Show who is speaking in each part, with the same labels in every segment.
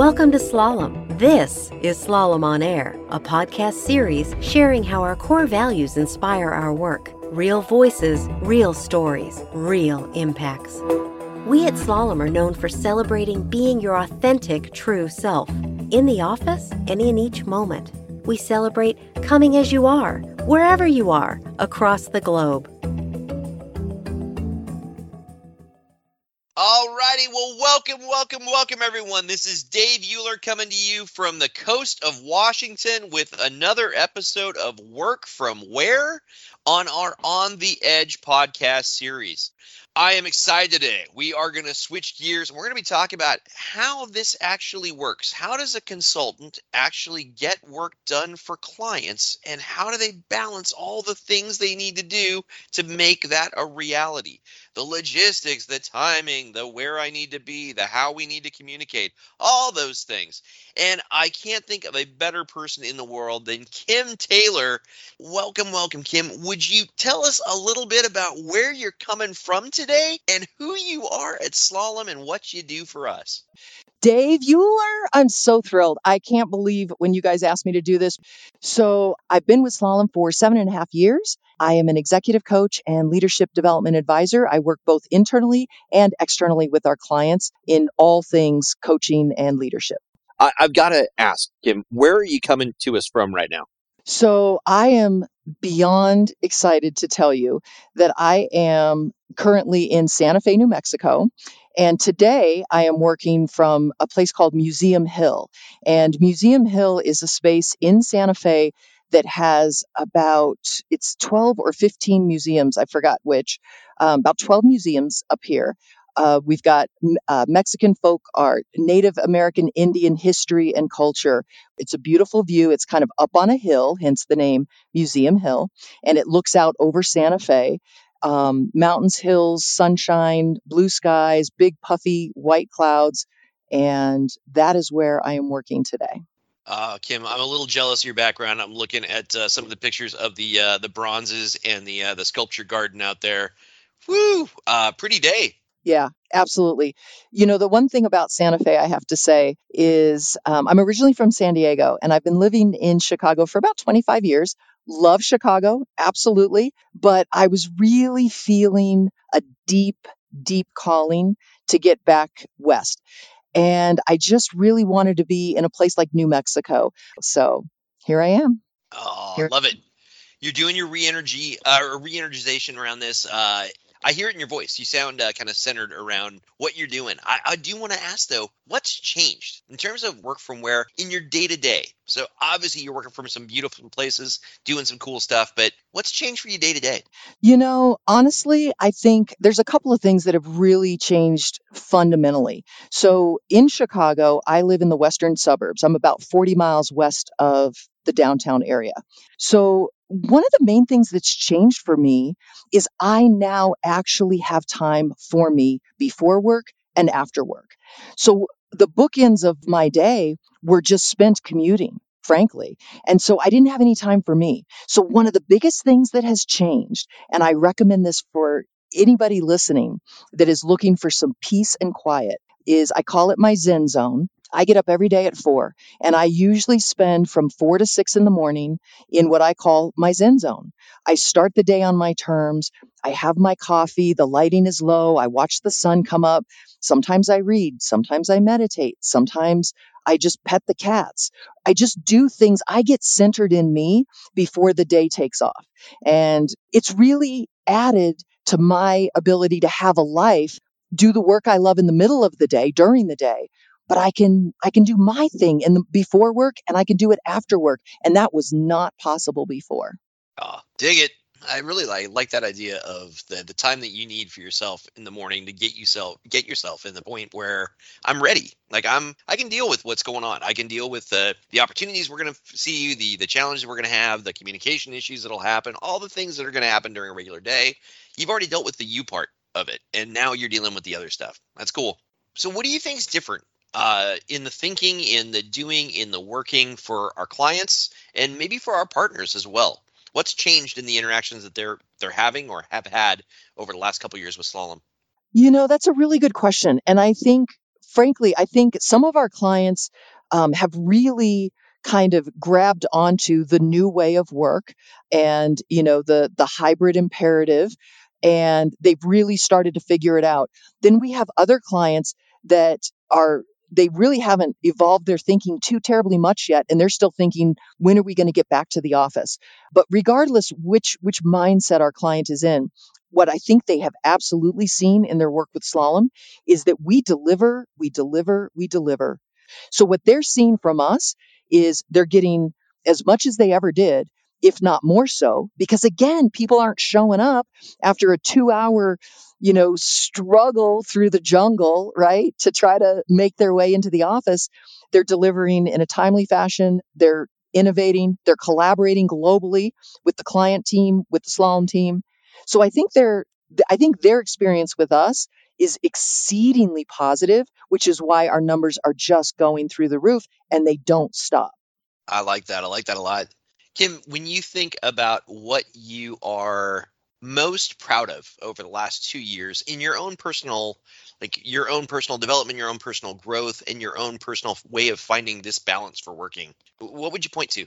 Speaker 1: Welcome to Slalom. This is Slalom on Air, a podcast series sharing how our core values inspire our work. Real voices, real stories, real impacts. We at Slalom are known for celebrating being your authentic, true self, in the office and in each moment. We celebrate coming as you are, wherever you are, across the globe.
Speaker 2: Well, welcome, welcome, welcome, everyone. This is Dave Euler coming to you from the coast of Washington with another episode of Work from Where on our On the Edge podcast series. I am excited today. We are going to switch gears and we're going to be talking about how this actually works. How does a consultant actually get work done for clients and how do they balance all the things they need to do to make that a reality? The logistics, the timing, the where I need to be, the how we need to communicate, all those things. And I can't think of a better person in the world than Kim Taylor. Welcome, welcome, Kim. Would you tell us a little bit about where you're coming from today and who you are at Slalom and what you do for us?
Speaker 3: Dave Euler, I'm so thrilled. I can't believe when you guys asked me to do this. So, I've been with Slalom for seven and a half years. I am an executive coach and leadership development advisor. I work both internally and externally with our clients in all things coaching and leadership.
Speaker 2: I, have got to ask, Kim, where are you coming to us from right now?
Speaker 3: So, I am beyond excited to tell you that I am currently in Santa Fe, New Mexico. And today I am working from a place called Museum Hill. And Museum Hill is a space in Santa Fe that has about it's 12 or 15 museums i forgot which um, about 12 museums up here uh, we've got uh, Mexican folk art, Native American Indian history and culture. It's a beautiful view. It's kind of up on a hill, hence the name Museum Hill, and it looks out over Santa Fe. Um, mountains, hills, sunshine, blue skies, big puffy white clouds, and that is where I am working today.
Speaker 2: Uh, Kim, I'm a little jealous of your background. I'm looking at uh, some of the pictures of the uh, the bronzes and the uh, the sculpture garden out there. Woo! Uh, pretty day.
Speaker 3: Yeah, absolutely. You know, the one thing about Santa Fe I have to say is um, I'm originally from San Diego and I've been living in Chicago for about 25 years. Love Chicago, absolutely. But I was really feeling a deep, deep calling to get back west. And I just really wanted to be in a place like New Mexico. So here I am.
Speaker 2: Oh, here. love it. You're doing your re-energy uh, or re-energization around this. Uh, I hear it in your voice. You sound uh, kind of centered around what you're doing. I, I do want to ask though, what's changed in terms of work from where in your day to day? So obviously you're working from some beautiful places, doing some cool stuff, but what's changed for you day to day?
Speaker 3: You know, honestly, I think there's a couple of things that have really changed fundamentally. So in Chicago, I live in the western suburbs. I'm about 40 miles west of the downtown area. So one of the main things that's changed for me is I now actually have time for me before work and after work. So the bookends of my day were just spent commuting, frankly. And so I didn't have any time for me. So one of the biggest things that has changed, and I recommend this for anybody listening that is looking for some peace and quiet, is I call it my Zen zone. I get up every day at four, and I usually spend from four to six in the morning in what I call my Zen zone. I start the day on my terms. I have my coffee. The lighting is low. I watch the sun come up. Sometimes I read. Sometimes I meditate. Sometimes I just pet the cats. I just do things. I get centered in me before the day takes off. And it's really added to my ability to have a life, do the work I love in the middle of the day, during the day, but I can I can do my thing in the before work and I can do it after work and that was not possible before.
Speaker 2: Oh, dig it. I really like like that idea of the the time that you need for yourself in the morning to get yourself get yourself in the point where I'm ready. Like I'm I can deal with what's going on. I can deal with the the opportunities we're going to see, the the challenges we're going to have, the communication issues that'll happen, all the things that are going to happen during a regular day. You've already dealt with the you part of it, and now you're dealing with the other stuff. That's cool. So what do you think is different uh, in the thinking, in the doing, in the working for our clients, and maybe for our partners as well? What's changed in the interactions that they're they're having or have had over the last couple years with Slalom?
Speaker 3: You know, that's a really good question, and I think frankly, I think some of our clients um, have really kind of grabbed onto the new way of work and you know the the hybrid imperative and they've really started to figure it out then we have other clients that are they really haven't evolved their thinking too terribly much yet and they're still thinking when are we going to get back to the office? But regardless which which mindset our client is in what i think they have absolutely seen in their work with slalom is that we deliver we deliver we deliver. So what they're seeing from us is they're getting as much as they ever did if not more so because again people aren't showing up after a 2 hour you know, struggle through the jungle, right, to try to make their way into the office. They're delivering in a timely fashion. They're innovating. They're collaborating globally with the client team, with the slalom team. So I think their, I think their experience with us is exceedingly positive, which is why our numbers are just going through the roof and they don't stop.
Speaker 2: I like that. I like that a lot. Kim, when you think about what you are most proud of over the last two years in your own personal like your own personal development your own personal growth and your own personal way of finding this balance for working what would you point to?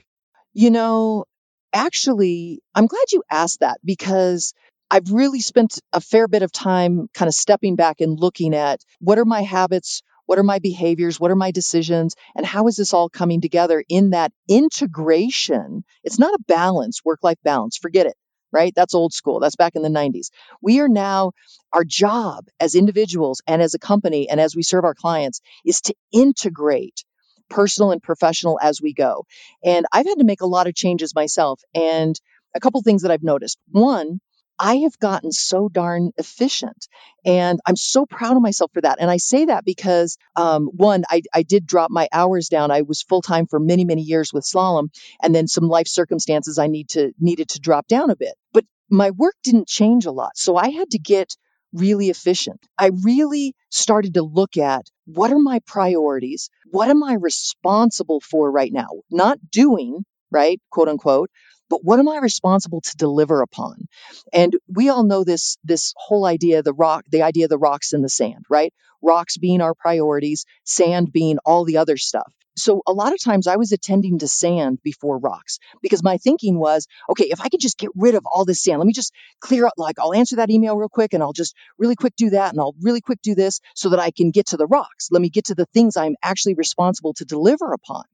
Speaker 3: You know actually i'm glad you asked that because i've really spent a fair bit of time kind of stepping back and looking at what are my habits what are my behaviors what are my decisions and how is this all coming together in that integration it's not a balance work life balance forget it right? That's old school. That's back in the 90s. We are now, our job as individuals and as a company and as we serve our clients is to integrate personal and professional as we go. And I've had to make a lot of changes myself. And a couple things that I've noticed. One, I have gotten so darn efficient. And I'm so proud of myself for that. And I say that because, um, one, I, I did drop my hours down. I was full time for many, many years with slalom. And then some life circumstances I need to needed to drop down a bit. But my work didn't change a lot. So I had to get really efficient. I really started to look at what are my priorities? What am I responsible for right now? Not doing, right? Quote unquote, but what am I responsible to deliver upon? And we all know this this whole idea the rock the idea of the rocks in the sand, right? Rocks being our priorities, sand being all the other stuff. So a lot of times I was attending to sand before rocks because my thinking was, okay, if I could just get rid of all this sand, let me just clear up, like I'll answer that email real quick and I'll just really quick do that and I'll really quick do this so that I can get to the rocks. Let me get to the things I'm actually responsible to deliver upon.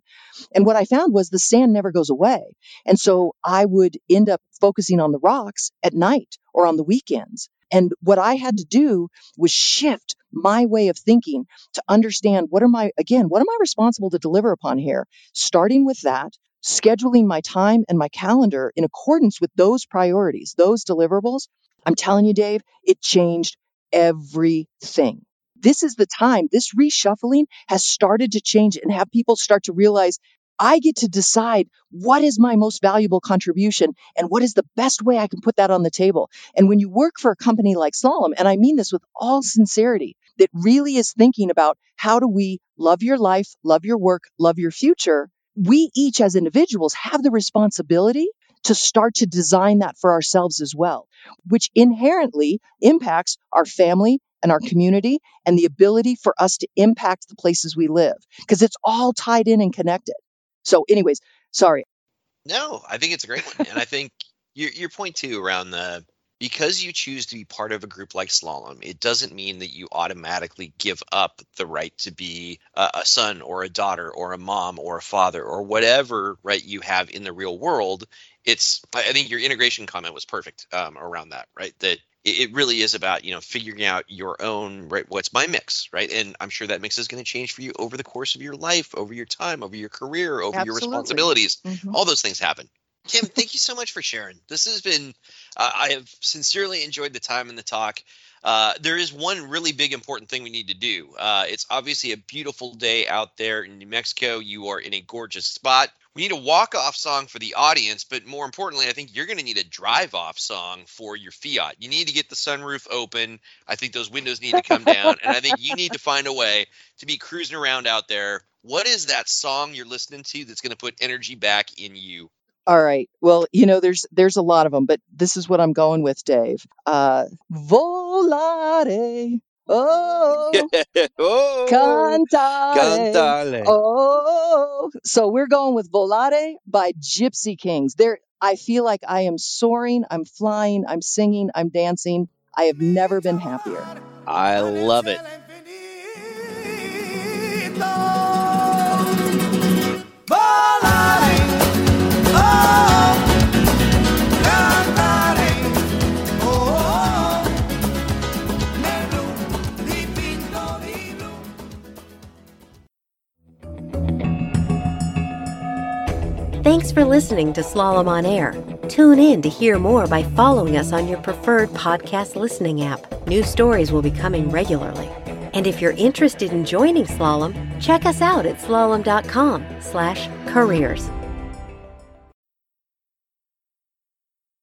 Speaker 3: And what I found was the sand never goes away. And so I would end up focusing on the rocks at night or on the weekends. And what I had to do was shift my way of thinking to understand what are my, again, what am I responsible to deliver upon here? Starting with that, scheduling my time and my calendar in accordance with those priorities, those deliverables. I'm telling you, Dave, it changed everything this is the time, this reshuffling has started to change and have people start to realize I get to decide what is my most valuable contribution and what is the best way I can put that on the table. And when you work for a company like Slalom, and I mean this with all sincerity, that really is thinking about how do we love your life, love your work, love your future, we each as individuals have the responsibility to start to design that for ourselves as well, which inherently impacts our family and our community and the ability for us to impact the places we live because it's all tied in and connected. So, anyways, sorry.
Speaker 2: No, I think it's a great one. and I think your, your point too around the because you choose to be part of a group like slalom it doesn't mean that you automatically give up the right to be a, a, son or a daughter or a mom or a father or whatever right you have in the real world it's i think your integration comment was perfect um, around that right that it really is about you know figuring out your own right what's my mix right and i'm sure that mix is going to change for you over the course of your life over your time over your career over Absolutely. your responsibilities mm-hmm. all those things happen kim thank you so much for sharing this has been uh, i have sincerely enjoyed the time and the talk uh, there is one really big important thing we need to do. Uh, it's obviously a beautiful day out there in New Mexico. You are in a gorgeous spot we need a walk off song for the audience, but more importantly, I think you're going to need a drive off song for your Fiat. You need to get the sunroof open. I think those windows need to come down, and I think you need to find a way to be cruising around out there. What is that song you're listening to that's going to put energy back in you?
Speaker 3: All right. Well, you know, there's there's a lot of them, but this is what I'm going with, Dave. Uh, volare, Oh,
Speaker 4: oh,
Speaker 3: cantare.
Speaker 4: cantale.
Speaker 3: Oh, so we're going with Volare by Gypsy Kings. There, I feel like I am soaring, I'm flying, I'm singing, I'm dancing. I have never been happier.
Speaker 4: I love it.
Speaker 1: Thanks for listening to Slalom on Air. Tune in to hear more by following us on your preferred podcast listening app. New stories will be coming regularly. And if you're interested in joining Slalom, check us out at slalom.com slash careers.